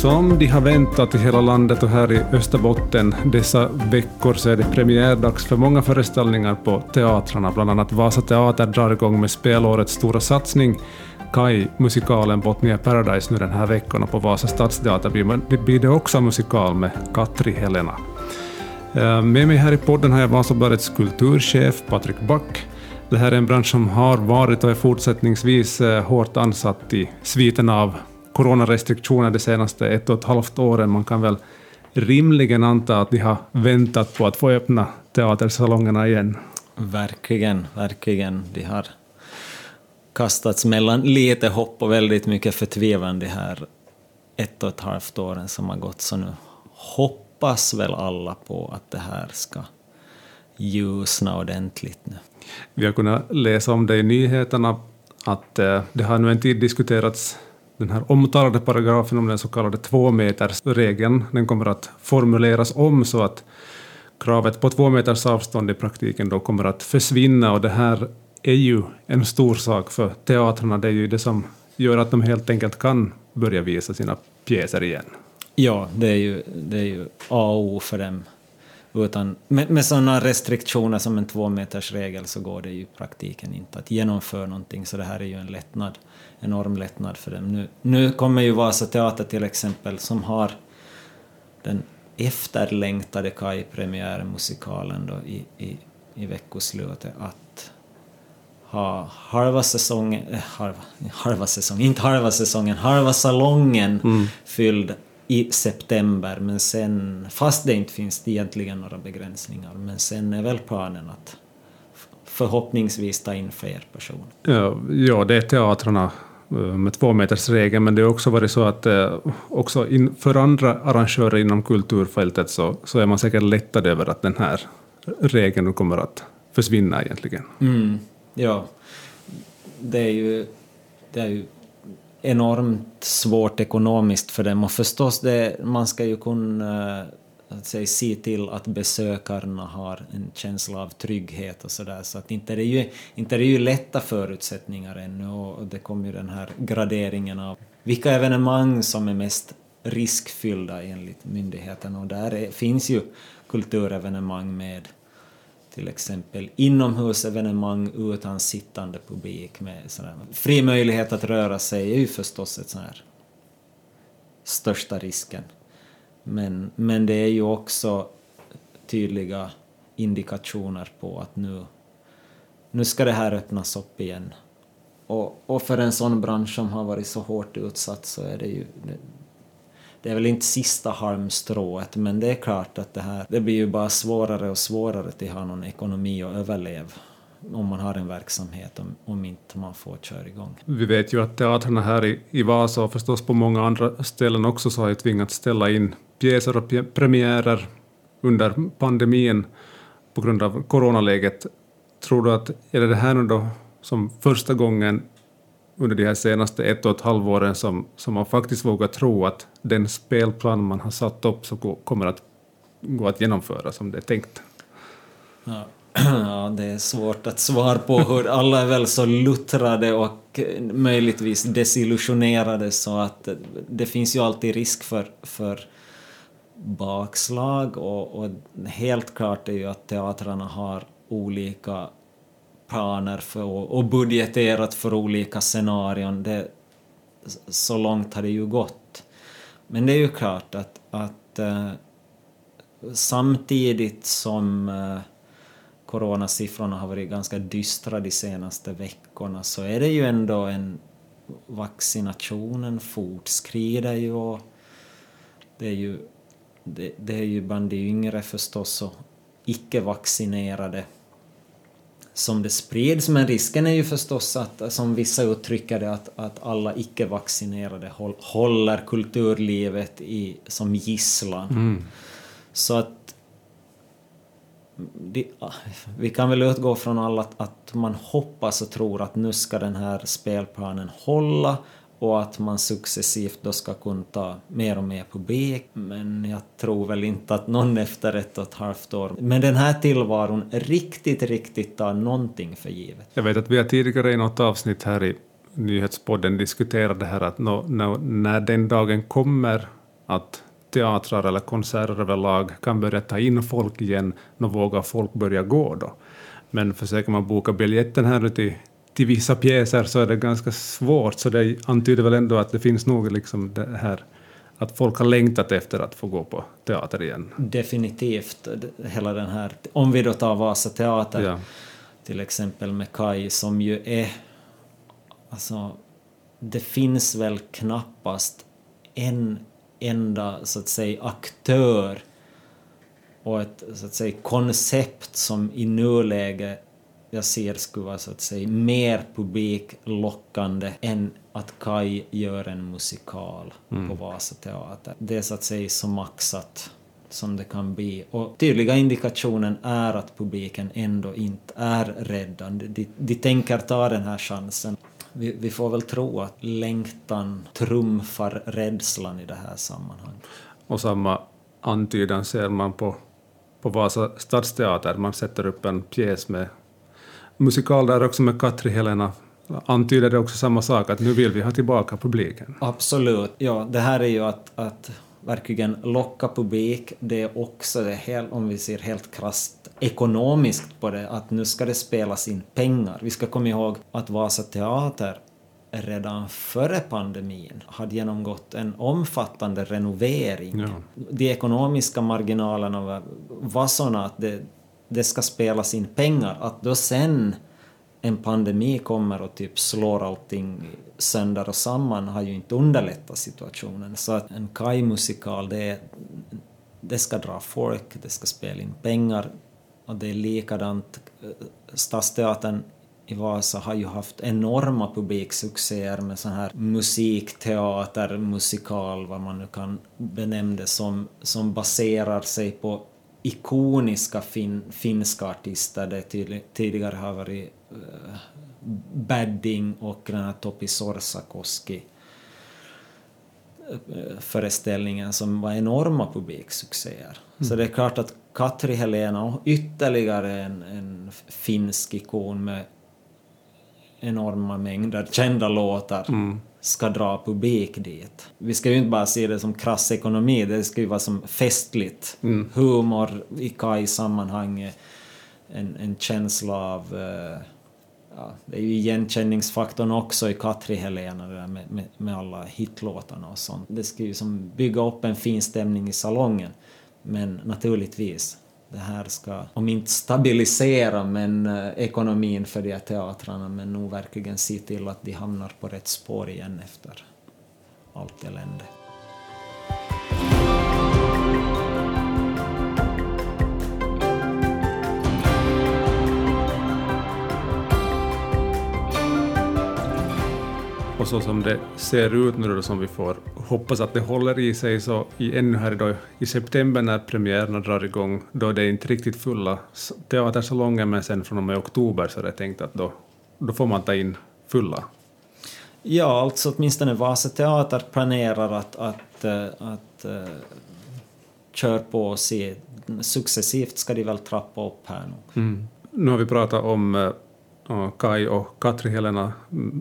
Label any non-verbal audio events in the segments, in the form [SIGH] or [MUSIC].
Som de har väntat i hela landet och här i Österbotten dessa veckor så är det premiärdags för många föreställningar på teatrarna. Bland annat Vasa Teater drar igång med spelårets stora satsning Kai, musikalen Botnia Paradise nu den här veckan och på Vasa stadsteater blir det också musikal med Katri Helena. Eh, med mig här i podden har jag Vasabladets kulturchef Patrik Back. Det här är en bransch som har varit och är fortsättningsvis eh, hårt ansatt i sviten av coronarestriktioner de senaste ett och ett halvt åren. Man kan väl rimligen anta att de har väntat på att få öppna teatersalongerna igen. Verkligen, verkligen. De har kastats mellan lite hopp och väldigt mycket förtvivlan de här ett och ett halvt åren som har gått, så nu hoppas väl alla på att det här ska ljusna ordentligt nu. Vi har kunnat läsa om det i nyheterna att eh, det har nu en tid diskuterats den här omtalade paragrafen om den så kallade tvåmetersregeln, den kommer att formuleras om så att kravet på två meters avstånd i praktiken då kommer att försvinna och det här är ju en stor sak för teatrarna. Det är ju det som gör att de helt enkelt kan börja visa sina pjäser igen. Ja, det är ju, det är ju A och O för dem. Utan, med, med sådana restriktioner som en tvåmetersregel så går det ju i praktiken inte att genomföra någonting, så det här är ju en lättnad, enorm lättnad för dem. Nu, nu kommer ju Vasa Teater till exempel, som har den efterlängtade Kaj-premiärmusikalen då i, i, i veckoslutet, att ha halva säsongen, äh, halva, halva säsongen, inte halva säsongen, halva salongen mm. fylld i september, men sen, fast det inte finns egentligen några begränsningar, men sen är väl planen att förhoppningsvis ta in fler personer. Ja, det är teatrarna eh, med två meters regeln, men det har också varit så att eh, också för andra arrangörer inom kulturfältet så, så är man säkert lättad över att den här regeln kommer att försvinna egentligen. Mm, ja, det är ju, det är ju enormt svårt ekonomiskt för dem. Och förstås det, man ska ju kunna eh, att säga, se till att besökarna har en känsla av trygghet och sådär så att inte det är ju, inte det är ju lätta förutsättningar ännu. Och det kommer ju den här graderingen av vilka evenemang som är mest riskfyllda enligt myndigheten. Och där är, finns ju kulturevenemang med till exempel inomhusevenemang utan sittande publik med sådär. Fri möjlighet att röra sig är ju förstås ett sån här största risken. Men, men det är ju också tydliga indikationer på att nu, nu ska det här öppnas upp igen. Och, och för en sån bransch som har varit så hårt utsatt så är det ju det är väl inte sista halmstrået, men det är klart att det här, det blir ju bara svårare och svårare att ha någon ekonomi och överleva om man har en verksamhet, om, om inte man får köra igång. Vi vet ju att teatrarna här i, i Vasa och förstås på många andra ställen också så har ju tvingats ställa in pjäser och premiärer under pandemin på grund av coronaläget. Tror du att, är det det här nu då som första gången under de här senaste ett och ett halvåren som, som man faktiskt vågar tro att den spelplan man har satt upp så kommer att gå att genomföra som det är tänkt. Ja. [CLEARS THROAT] ja, det är svårt att svara på hur alla är väl så luttrade och eh, möjligtvis desillusionerade så att det finns ju alltid risk för, för bakslag och, och helt klart är ju att teatrarna har olika planer för, och budgeterat för olika scenarion. Det, så långt har det ju gått. Men det är ju klart att, att eh, samtidigt som eh, coronasiffrorna har varit ganska dystra de senaste veckorna så är det ju ändå en vaccinationen fortskrider ju och det är ju, det, det är ju bland de yngre förstås och icke-vaccinerade som det sprids, men risken är ju förstås att, som vissa uttrycker det, att, att alla icke-vaccinerade håller kulturlivet i, som gisslan. Mm. Så att de, vi kan väl utgå från alla att, att man hoppas och tror att nu ska den här spelplanen hålla och att man successivt då ska kunna ta mer och mer publik. Men jag tror väl inte att någon efter ett och ett halvt år med den här tillvaron riktigt, riktigt tar någonting för givet. Jag vet att vi har tidigare i något avsnitt här i nyhetspodden diskuterat det här att no, no, när den dagen kommer att teatrar eller konserter överlag kan börja ta in folk igen, då vågar folk börja gå då. Men försöker man boka biljetten här till, till vissa pjäser så är det ganska svårt, så det antyder väl ändå att det finns nog liksom det här att folk har längtat efter att få gå på teater igen. Definitivt. Hela den här, om vi då tar Vasa teater Ja. till exempel med Kai som ju är... Alltså, det finns väl knappast en enda så att säga aktör och ett så att säga koncept som i nuläget jag ser skulle vara så att säga mer publiklockande än att Kai gör en musikal på Vasa teater. Det är så att säga så maxat som det kan bli. Och tydliga indikationen är att publiken ändå inte är rädda. De, de tänker ta den här chansen. Vi, vi får väl tro att längtan trumfar rädslan i det här sammanhanget. Och samma antydan ser man på, på Vasa stadsteater. Man sätter upp en pjäs med musikal där också med Katri Helena. Antyder det också samma sak, att nu vill vi ha tillbaka publiken? Absolut. Ja, det här är ju att, att verkligen locka publik. Det är också, det helt, om vi ser helt krasst ekonomiskt på det, att nu ska det spelas in pengar. Vi ska komma ihåg att Vasa Teater redan före pandemin hade genomgått en omfattande renovering. Ja. De ekonomiska marginalerna var, var sådana att det, det ska spelas in pengar. Att då sen en pandemi kommer och typ slår allting sönder och samman har ju inte underlättat situationen. Så att en Kai-musikal, det, det ska dra folk, det ska spela in pengar och det är likadant. Eh, Stadsteatern i Vasa har ju haft enorma publiksuccéer med sån här musikteater, musikal, vad man nu kan benämna det som, som baserar sig på ikoniska fin, finska artister. Det tydlig, tidigare har varit uh, Badding och den här Topi Sorsakoski eh, föreställningen som var enorma publiksuccéer. Så det är klart att Katri Helena och ytterligare en, en finsk ikon med enorma mängder kända låtar ska dra publik dit. Vi ska ju inte bara se det som krass ekonomi, det ska ju vara som festligt. Humor i Kaj-sammanhang, en, en känsla av... eh, ja, det är ju igenkänningsfaktorn också i Katri Helena, det där med, med, med alla hitlåtarna och sånt. Det ska ju som bygga upp en fin stämning i salongen. Men naturligtvis, det här ska, om inte stabilisera, men eh, ekonomin för de här teatrarna, men nog verkligen se till att de hamnar på rätt spår igen efter allt elände. Så som det ser ut nu då, som vi får hoppas att det håller i sig, så i, ännu här då, i september när premiärerna drar igång, då är det inte riktigt fulla teatersalonger, men sen från och med oktober så är det tänkt att då, då får man ta in fulla. Ja, alltså åtminstone Vasa Teater planerar att, att, eh, att uh, köra på och se. Successivt ska de väl trappa upp här nu. Nu har vi pratat om eh, Kai och Katri Helena.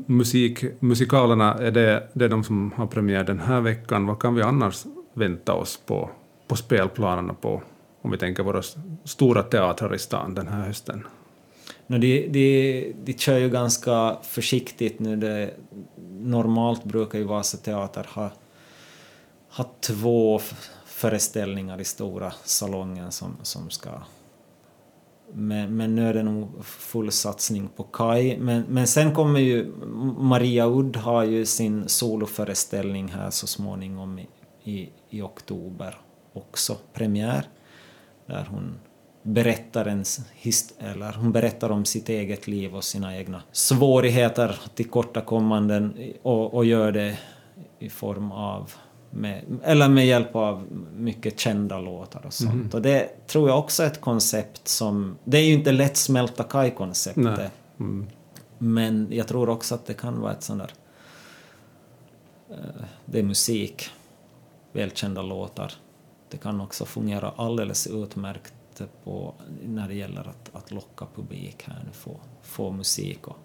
Musik, musikalerna, är det, det är de som har premiär den här veckan. Vad kan vi annars vänta oss på, på spelplanerna på, om vi tänker våra stora teatrar i stan den här hösten? No, de, de, de kör ju ganska försiktigt nu. Det, normalt brukar ju Vasa Teater ha, ha två föreställningar i stora salongen som, som ska... Men, men nu är det nog full satsning på Kai. Men, men sen kommer ju... Maria Udd har ju sin soloföreställning här så småningom i, i, i oktober också, premiär. Där hon berättar, en, hist- eller hon berättar om sitt eget liv och sina egna svårigheter, tillkortakommanden och, och gör det i form av med, eller med hjälp av mycket kända låtar och sånt. Och det tror jag också är ett koncept som... Det är ju inte lättsmälta Kaj-konceptet. Mm. Men jag tror också att det kan vara ett sånt där... eh, Det är musik, välkända låtar. Det kan också fungera alldeles utmärkt på, när det gäller att, att locka publik här nu, få, få musik och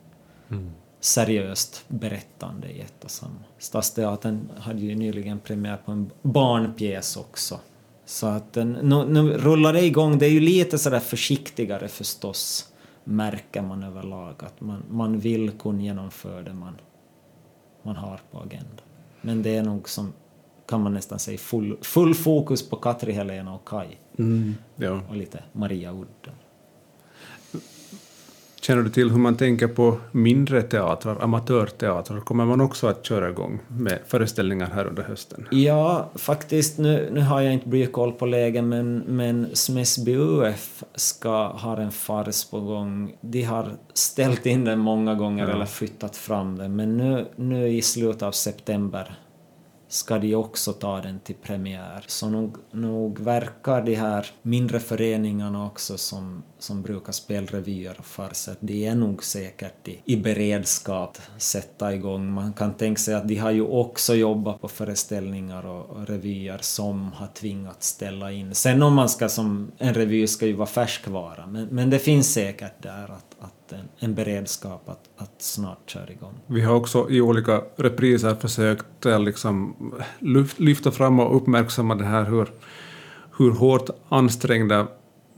seriöst berättande i ett och samma. Stadsteatern hade ju nyligen premiär på en barnpjäs också. Så att nu, nu rullar det igång. Det är ju lite sådär försiktigare förstås, märker man överlag. Att man, man vill kunna genomföra det man, man har på agendan. Men det är nog som, kan man nästan säga, full, full fokus på Katri, Helena och Kai. Mm, ja. Och lite Maria Udden. Känner du till hur man tänker på mindre teatrar, amatörteatrar? Kommer man också att köra igång med föreställningar här under hösten? Ja, faktiskt, nu, nu har jag inte brytt koll på läget, men, men Smäsby UF ska ha en fars på gång. De har ställt in den många gånger ja. eller flyttat fram den, men nu, nu i slutet av september ska de också ta den till premiär. Så nog, nog verkar de här mindre föreningarna också som, som brukar spela revyer och farser, de är nog säkert i, i beredskap sätta igång. Man kan tänka sig att de har ju också jobbat på föreställningar och, och revyer som har tvingats ställa in. Sen om man ska som, en revy ska ju vara färskvara, men, men det finns säkert där att, att en, en beredskap att, att snart köra igång. Vi har också i olika repriser försökt eh, liksom lyfta fram och uppmärksamma det här hur, hur hårt ansträngda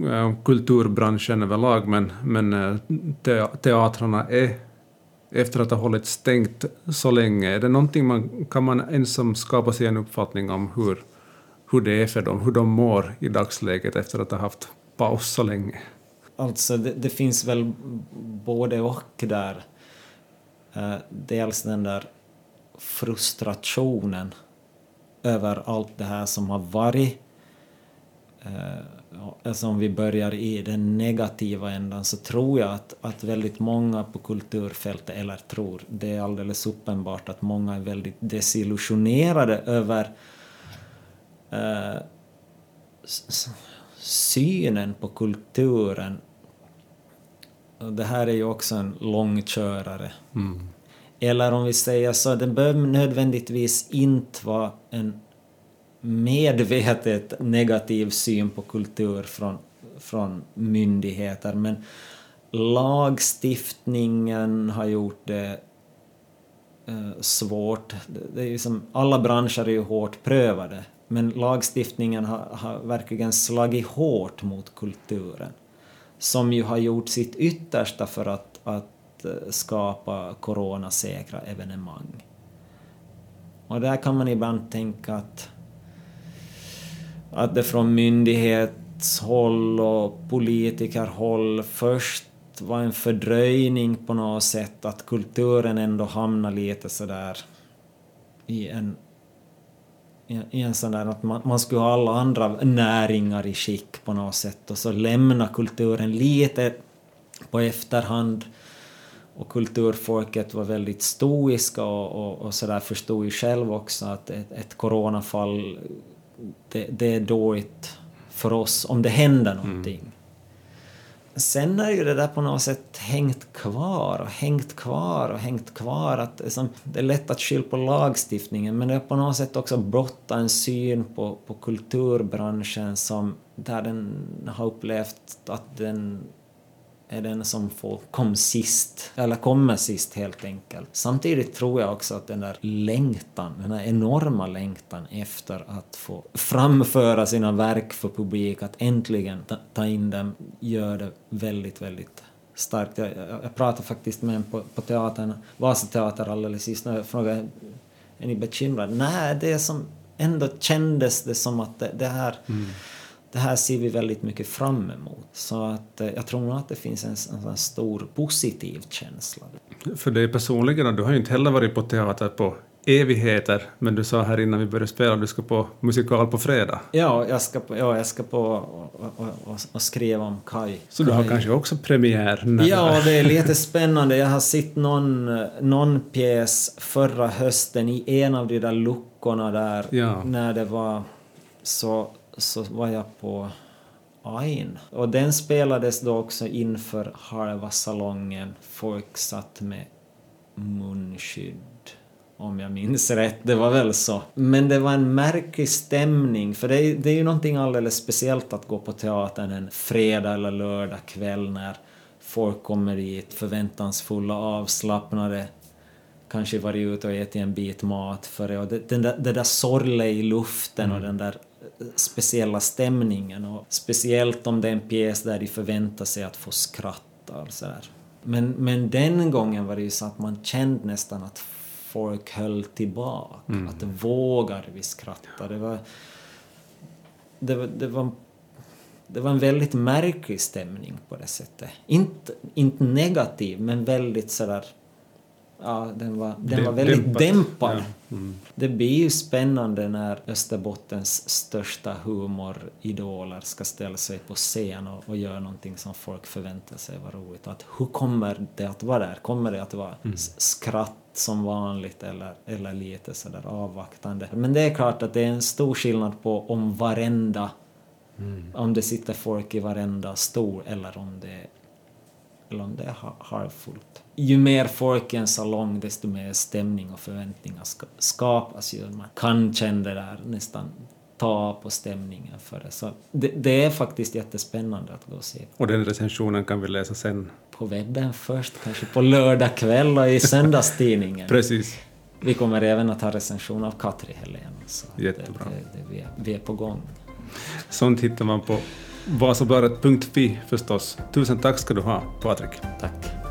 eh, kulturbranschen överlag, men, men eh, te, teatrarna är efter att ha hållit stängt så länge. Är det någonting man, kan man ensam skapa sig en uppfattning om hur, hur det är för dem, hur de mår i dagsläget efter att ha haft paus så länge? Alltså det, det, finns väl både och där. Eh, dels den där frustrationen över allt det här som har varit. Eh, alltså om vi börjar i den negativa ändan så tror jag att, att väldigt många på kulturfältet, eller tror, det är alldeles uppenbart att många är väldigt desillusionerade över eh, synen på kulturen. Det här är ju också en långkörare. Mm. Eller om vi säger så, det behöver nödvändigtvis inte vara en medvetet negativ syn på kultur från, från myndigheter, men lagstiftningen har gjort det eh, svårt. Det är ju som, alla branscher är ju hårt prövade men lagstiftningen har, har verkligen slagit hårt mot kulturen. Som ju har gjort sitt yttersta för att, att eh, skapa coronasäkra evenemang. Och där kan man ibland tänka att, att det från myndighetshåll och politikerhåll först var en fördröjning på något sätt, att kulturen ändå hamnar lite sådär i en i en sån där att man, man skulle ha alla andra näringar i skick på något sätt och så lämna kulturen lite på efterhand och kulturfolket var väldigt stoiska och, och, och så där förstod ju själv också att ett, ett coronafall det, det är dåligt för oss om det händer mm. någonting. Mm. Sen är ju det där på något sätt hängt kvar och hängt kvar och hängt kvar. Att liksom, det är lätt att skylla på lagstiftningen men det är på något sätt också blotta en syn på, på kulturbranschen som där den har upplevt att den är den som får, kom sist, eller kommer sist helt enkelt. Samtidigt tror jag också att den där längtan, den här enorma längtan efter att få framföra sina verk för publik, att äntligen ta in dem, gör det väldigt, väldigt starkt. Jag, jag, jag pratade faktiskt med en på, på teatern, Vasateater alldeles sist, och frågade är ni bekymrade? Nej, det är som ändå kändes det som att det, det här mm det här ser vi väldigt mycket fram emot. Så att eh, jag tror nog att det finns en, en stor positiv känsla. För dig personligen, du har ju inte heller varit på teater på evigheter, men du sa här innan vi började spela att du ska på musikal på fredag. Ja, jag ska på, ja, jag ska på och, och, och, skriva om Kai. Så du har kanske också premiär? Ja, det är lite spännande. Jag har sett någon, någon pjäs förra hösten i en av de där luckorna där, ja. när det var så så var jag på Ain. Och den spelades då också inför halva salongen. Folk satt med munskydd om jag minns rätt. Det var väl så. Men det var en märklig stämning, för det är, det är ju någonting alldeles speciellt att gå på teatern en fredag eller lördag kväll när folk kommer dit förväntansfulla, avslappnade, kanske varit ute och ätit en bit mat före och det, den där, det där sorlet i luften och den där speciella stämningen och speciellt om det är en pjäs där de förväntar sig att få skratta och sådär. Men, men den gången var det ju så att man kände nästan att folk höll tillbaka, att vågar vi skratta? Det var, det, var, det, var, det var en väldigt märklig stämning på det sättet. Inte, inte negativ, men väldigt sådär Ja, den var, den var väldigt Dämpat. dämpad. Ja. Mm. Det blir ju spännande när Österbottens största humoridoler ska ställa sig på scen och, och göra någonting som folk förväntar sig vara roligt. Att hur kommer det att vara där? Kommer det att vara s- skratt som vanligt eller, eller lite sådär avvaktande? Men det är klart att det är en stor skillnad på om varenda om det sitter folk i varenda stol eller om det, eller om det är ha- halvfullt. Ju mer folk i en salong, desto mer stämning och förväntningar ska, skapas ju. Man kan känna det där nästan ta på stämningen för det. Så det, det är faktiskt jättespännande att gå och se Och den recensionen kan vi läsa sen. på webben först, kanske på lördag kväll och i söndagstidningen. [LAUGHS] Precis. Vi kommer även att ha recension av Katri Helén. Så Jättebra. Det, det, det, vi, är, vi är på gång. Sånt hittar man på Vasabladet.fi förstås. Tusen tack ska du ha, Patrik. Tack.